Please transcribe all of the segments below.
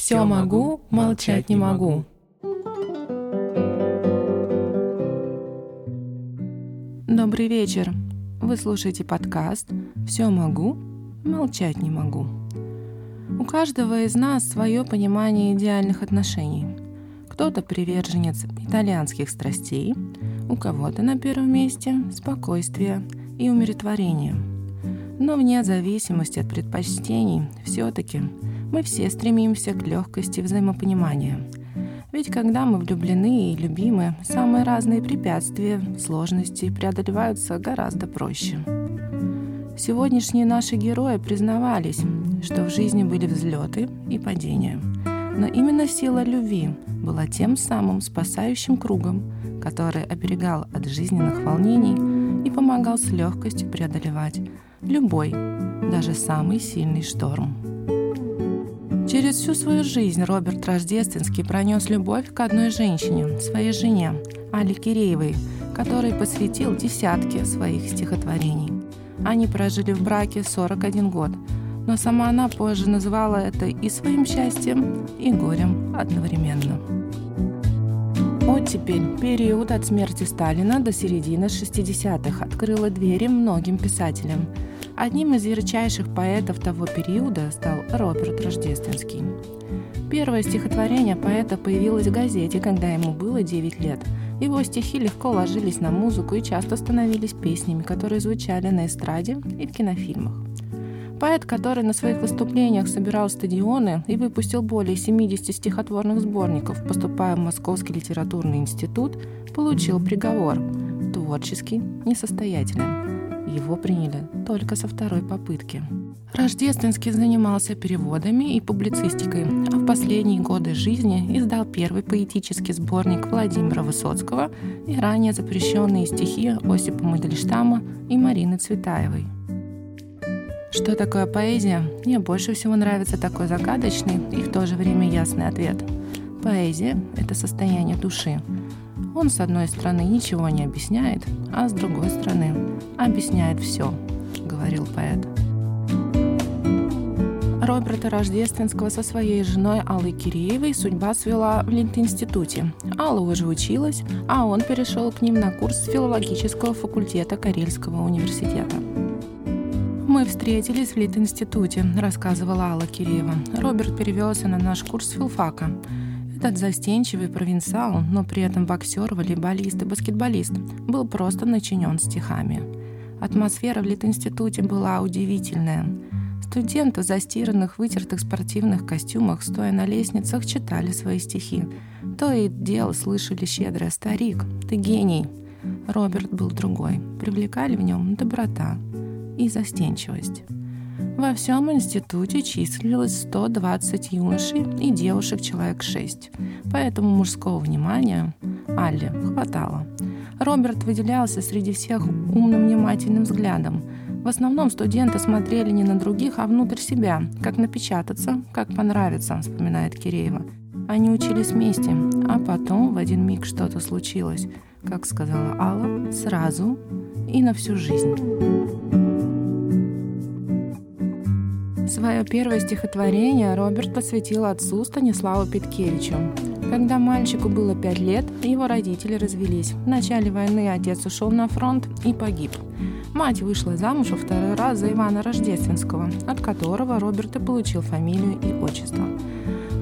Все могу, молчать не могу. Добрый вечер. Вы слушаете подкаст «Все могу, молчать не могу». У каждого из нас свое понимание идеальных отношений. Кто-то приверженец итальянских страстей, у кого-то на первом месте спокойствие и умиротворение. Но вне зависимости от предпочтений, все-таки мы все стремимся к легкости взаимопонимания. Ведь когда мы влюблены и любимы, самые разные препятствия, сложности преодолеваются гораздо проще. Сегодняшние наши герои признавались, что в жизни были взлеты и падения. Но именно сила любви была тем самым спасающим кругом, который оберегал от жизненных волнений и помогал с легкостью преодолевать любой, даже самый сильный шторм. Через всю свою жизнь Роберт Рождественский пронес любовь к одной женщине, своей жене, Али Киреевой, которой посвятил десятки своих стихотворений. Они прожили в браке 41 год, но сама она позже называла это и своим счастьем, и горем одновременно. Оттепель, период от смерти Сталина до середины 60-х, открыла двери многим писателям – Одним из ярчайших поэтов того периода стал Роберт Рождественский. Первое стихотворение поэта появилось в газете, когда ему было 9 лет. Его стихи легко ложились на музыку и часто становились песнями, которые звучали на эстраде и в кинофильмах. Поэт, который на своих выступлениях собирал стадионы и выпустил более 70 стихотворных сборников, поступая в Московский литературный институт, получил приговор – творческий, несостоятелен. Его приняли только со второй попытки. Рождественский занимался переводами и публицистикой, а в последние годы жизни издал первый поэтический сборник Владимира Высоцкого и ранее запрещенные стихи Осипа Мандельштама и Марины Цветаевой. Что такое поэзия? Мне больше всего нравится такой загадочный и в то же время ясный ответ. Поэзия — это состояние души, он, с одной стороны, ничего не объясняет, а с другой стороны, объясняет все, говорил поэт. Роберта Рождественского со своей женой Аллой Киреевой судьба свела в Линд-институте. Алла уже училась, а он перешел к ним на курс филологического факультета Карельского университета. «Мы встретились в Лит-институте», — рассказывала Алла Киреева. «Роберт перевелся на наш курс филфака. Этот застенчивый провинциал, но при этом боксер, волейболист и баскетболист, был просто начинен стихами. Атмосфера в Литинституте была удивительная. Студенты в застиранных, вытертых спортивных костюмах, стоя на лестницах, читали свои стихи. То и дело слышали щедрое «Старик, ты гений!» Роберт был другой. Привлекали в нем доброта и застенчивость. Во всем институте числилось 120 юношей и девушек человек 6, поэтому мужского внимания Алле хватало. Роберт выделялся среди всех умным внимательным взглядом. В основном студенты смотрели не на других, а внутрь себя, как напечататься, как понравится, вспоминает Киреева. Они учились вместе, а потом в один миг что-то случилось, как сказала Алла, сразу и на всю жизнь. Свое первое стихотворение Роберт посвятил отцу Станиславу Петкевичу. Когда мальчику было пять лет, его родители развелись. В начале войны отец ушел на фронт и погиб. Мать вышла замуж во второй раз за Ивана Рождественского, от которого Роберт и получил фамилию и отчество.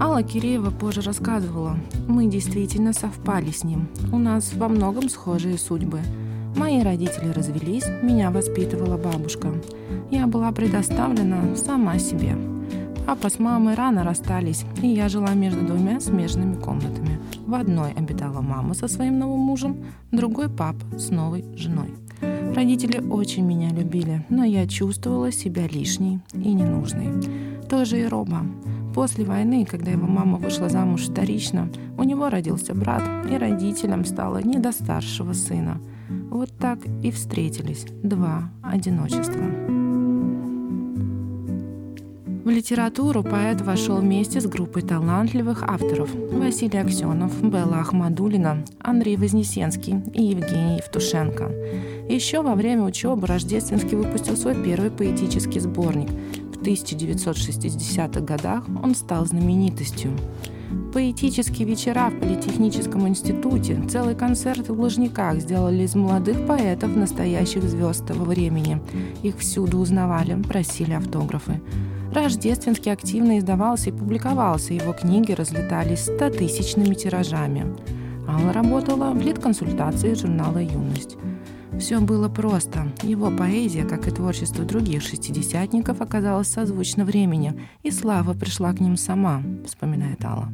Алла Киреева позже рассказывала, «Мы действительно совпали с ним. У нас во многом схожие судьбы. Мои родители развелись, меня воспитывала бабушка. Я была предоставлена сама себе. Папа с мамой рано расстались, и я жила между двумя смежными комнатами. В одной обитала мама со своим новым мужем, другой папа с новой женой. Родители очень меня любили, но я чувствовала себя лишней и ненужной. Тоже и Роба. После войны, когда его мама вышла замуж вторично, у него родился брат, и родителям стало не до старшего сына – вот так и встретились два одиночества. В литературу поэт вошел вместе с группой талантливых авторов Василий Аксенов, Белла Ахмадулина, Андрей Вознесенский и Евгений Евтушенко. Еще во время учебы Рождественский выпустил свой первый поэтический сборник. В 1960-х годах он стал знаменитостью. Поэтические вечера в Политехническом институте, целый концерт в Лужниках сделали из молодых поэтов настоящих звезд того времени. Их всюду узнавали, просили автографы. Рождественский активно издавался и публиковался, его книги разлетались стотысячными тиражами. Алла работала в лид-консультации журнала «Юность». Все было просто. Его поэзия, как и творчество других шестидесятников, оказалась созвучна времени, и слава пришла к ним сама, вспоминает Алла.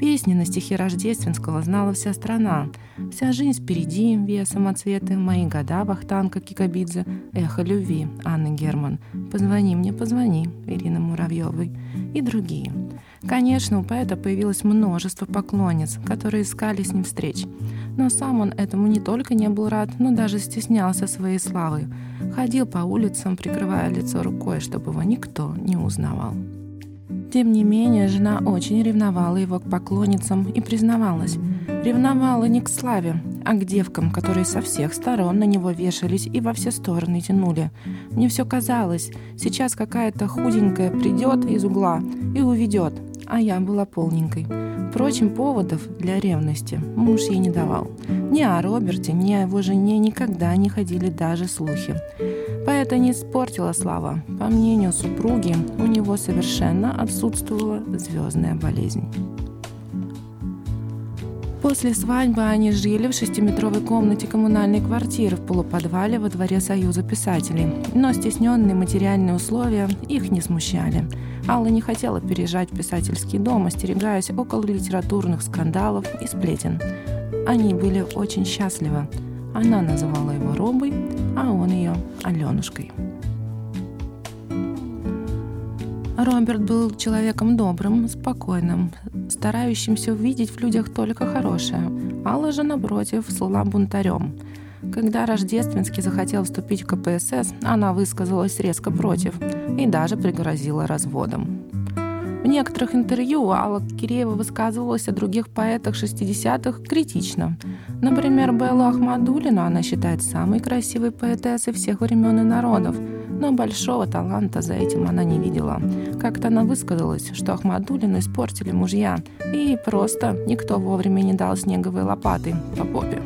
Песни на стихи Рождественского знала вся страна. Вся жизнь впереди, Вия Самоцветы, Мои года, Вахтанка Кикабидзе, Эхо любви, Анны Герман, Позвони мне, позвони, Ирина Муравьевой и другие. Конечно, у поэта появилось множество поклонниц, которые искали с ним встреч. Но сам он этому не только не был рад, но даже стеснялся своей славы. Ходил по улицам, прикрывая лицо рукой, чтобы его никто не узнавал. Тем не менее, жена очень ревновала его к поклонницам и признавалась. Ревновала не к славе, а к девкам, которые со всех сторон на него вешались и во все стороны тянули. Мне все казалось, сейчас какая-то худенькая придет из угла и уведет, а я была полненькой. Впрочем, поводов для ревности муж ей не давал. Ни о Роберте, ни о его жене никогда не ходили даже слухи. Поэта не испортила слава. По мнению супруги, у него совершенно отсутствовала звездная болезнь. После свадьбы они жили в шестиметровой комнате коммунальной квартиры в полуподвале во дворе Союза писателей. Но стесненные материальные условия их не смущали. Алла не хотела переезжать в писательский дом, остерегаясь около литературных скандалов и сплетен. Они были очень счастливы. Она называла его Робой, а он ее Аленушкой. Роберт был человеком добрым, спокойным, старающимся увидеть в людях только хорошее. Алла же, напротив, слыла бунтарем. Когда Рождественский захотел вступить в КПСС, она высказалась резко против и даже пригрозила разводом. В некоторых интервью Алла Киреева высказывалась о других поэтах 60-х критично. Например, Беллу Ахмадулину она считает самой красивой поэтессой всех времен и народов – но большого таланта за этим она не видела. Как-то она высказалась, что Ахмадулину испортили мужья, и просто никто вовремя не дал снеговой лопаты по попе.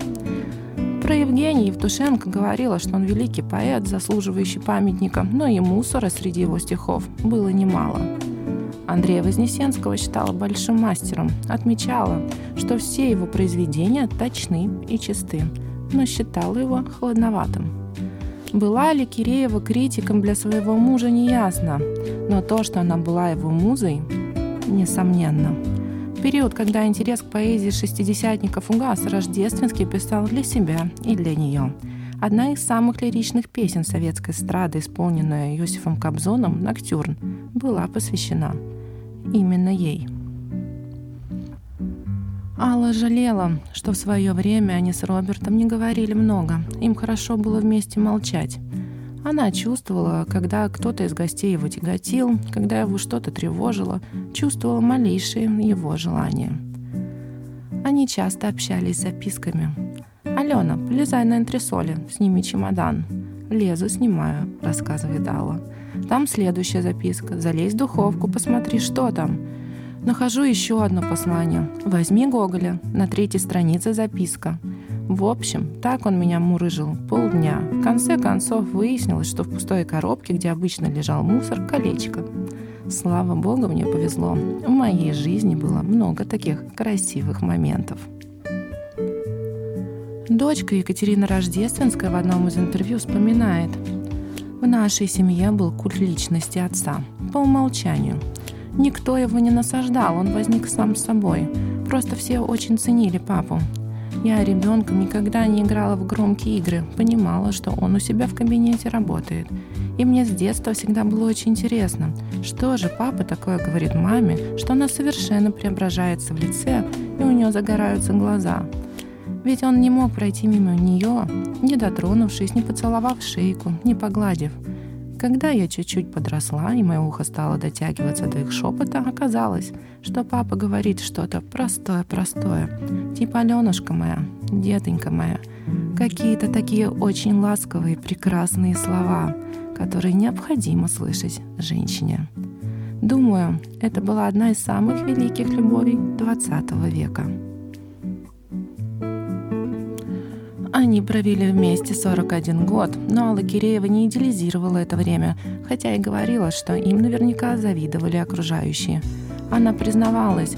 Про Евгения Евтушенко говорила, что он великий поэт, заслуживающий памятника, но и мусора среди его стихов было немало. Андрея Вознесенского считала большим мастером, отмечала, что все его произведения точны и чисты, но считала его холодноватым. Была ли Киреева критиком для своего мужа, неясно, но то, что она была его музой, несомненно. В период, когда интерес к поэзии шестидесятников угас, Рождественский писал для себя и для нее. Одна из самых лиричных песен советской эстрады, исполненная Йосифом Кобзоном «Ноктюрн», была посвящена именно ей – Алла жалела, что в свое время они с Робертом не говорили много. Им хорошо было вместе молчать. Она чувствовала, когда кто-то из гостей его тяготил, когда его что-то тревожило, чувствовала малейшие его желания. Они часто общались записками. «Алена, полезай на антресоли, сними чемодан». «Лезу, снимаю», — рассказывает Алла. «Там следующая записка. Залезь в духовку, посмотри, что там». Нахожу еще одно послание. Возьми Гоголя. На третьей странице записка. В общем, так он меня мурыжил полдня. В конце концов выяснилось, что в пустой коробке, где обычно лежал мусор, колечко. Слава богу, мне повезло. В моей жизни было много таких красивых моментов. Дочка Екатерина Рождественская в одном из интервью вспоминает. В нашей семье был культ личности отца. По умолчанию – Никто его не насаждал, он возник сам собой. Просто все очень ценили папу. Я ребенком никогда не играла в громкие игры, понимала, что он у себя в кабинете работает. И мне с детства всегда было очень интересно, что же папа такое говорит маме, что она совершенно преображается в лице, и у нее загораются глаза. Ведь он не мог пройти мимо нее, не дотронувшись, не поцеловав шейку, не погладив. Когда я чуть-чуть подросла, и мое ухо стало дотягиваться до их шепота, оказалось, что папа говорит что-то простое-простое, типа «Аленушка моя», «Детонька моя», какие-то такие очень ласковые, прекрасные слова, которые необходимо слышать женщине. Думаю, это была одна из самых великих любовей XX века. Они провели вместе 41 год, но Алла Киреева не идеализировала это время, хотя и говорила, что им наверняка завидовали окружающие. Она признавалась,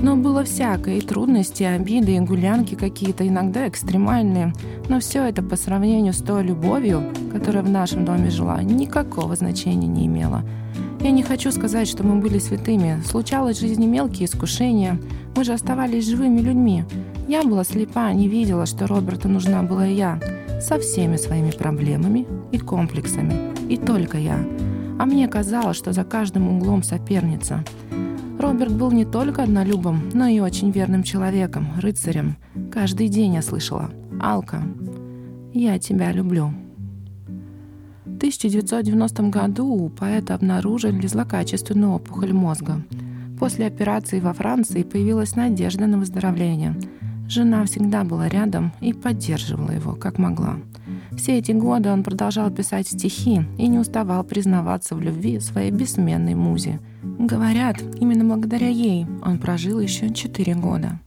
но было всякое, и трудности, и обиды, и гулянки какие-то, иногда экстремальные. Но все это по сравнению с той любовью, которая в нашем доме жила, никакого значения не имело. Я не хочу сказать, что мы были святыми. Случалось в жизни мелкие искушения. Мы же оставались живыми людьми. Я была слепа, не видела, что Роберту нужна была я. Со всеми своими проблемами и комплексами. И только я. А мне казалось, что за каждым углом соперница. Роберт был не только однолюбом, но и очень верным человеком, рыцарем. Каждый день я слышала «Алка, я тебя люблю». В 1990 году у поэта обнаружили злокачественную опухоль мозга. После операции во Франции появилась надежда на выздоровление. Жена всегда была рядом и поддерживала его, как могла. Все эти годы он продолжал писать стихи и не уставал признаваться в любви своей бессменной музе. Говорят, именно благодаря ей он прожил еще четыре года.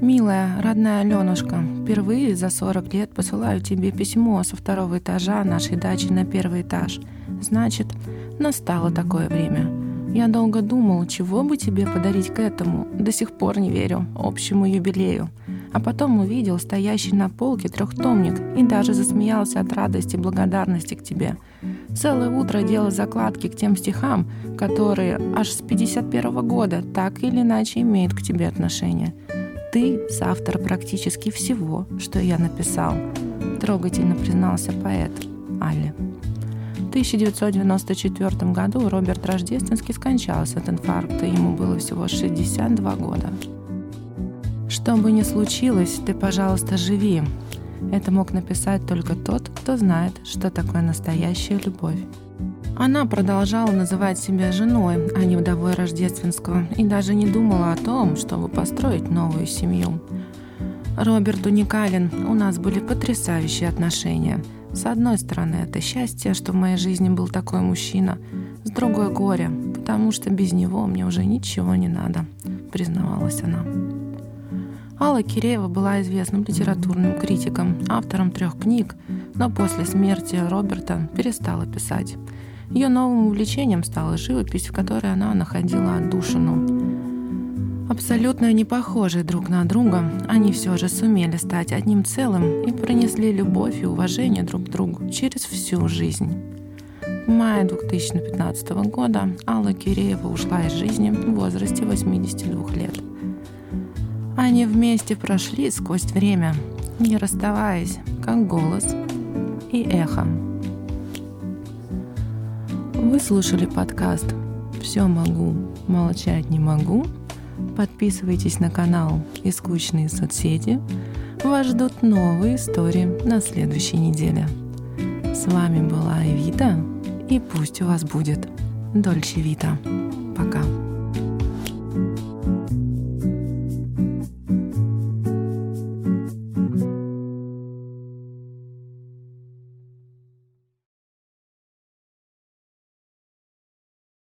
«Милая, родная Аленушка, впервые за 40 лет посылаю тебе письмо со второго этажа нашей дачи на первый этаж. Значит, настало такое время. Я долго думал, чего бы тебе подарить к этому, до сих пор не верю, общему юбилею а потом увидел стоящий на полке трехтомник и даже засмеялся от радости и благодарности к тебе. Целое утро делал закладки к тем стихам, которые аж с 51 -го года так или иначе имеют к тебе отношение. Ты соавтор практически всего, что я написал, трогательно признался поэт Алли. В 1994 году Роберт Рождественский скончался от инфаркта, ему было всего 62 года. Что бы ни случилось, ты, пожалуйста, живи. Это мог написать только тот, кто знает, что такое настоящая любовь. Она продолжала называть себя женой, а не вдовой Рождественского, и даже не думала о том, чтобы построить новую семью. Роберт уникален, у нас были потрясающие отношения. С одной стороны, это счастье, что в моей жизни был такой мужчина, с другой горе, потому что без него мне уже ничего не надо, признавалась она. Алла Киреева была известным литературным критиком, автором трех книг, но после смерти Роберта перестала писать. Ее новым увлечением стала живопись, в которой она находила отдушину. Абсолютно не похожие друг на друга, они все же сумели стать одним целым и пронесли любовь и уважение друг к другу через всю жизнь. В мае 2015 года Алла Киреева ушла из жизни в возрасте 82 лет. Они вместе прошли сквозь время, не расставаясь, как голос и эхо. Вы слушали подкаст «Все могу, молчать не могу». Подписывайтесь на канал и скучные соцсети. Вас ждут новые истории на следующей неделе. С вами была Эвита, и пусть у вас будет Дольче Вита. Пока.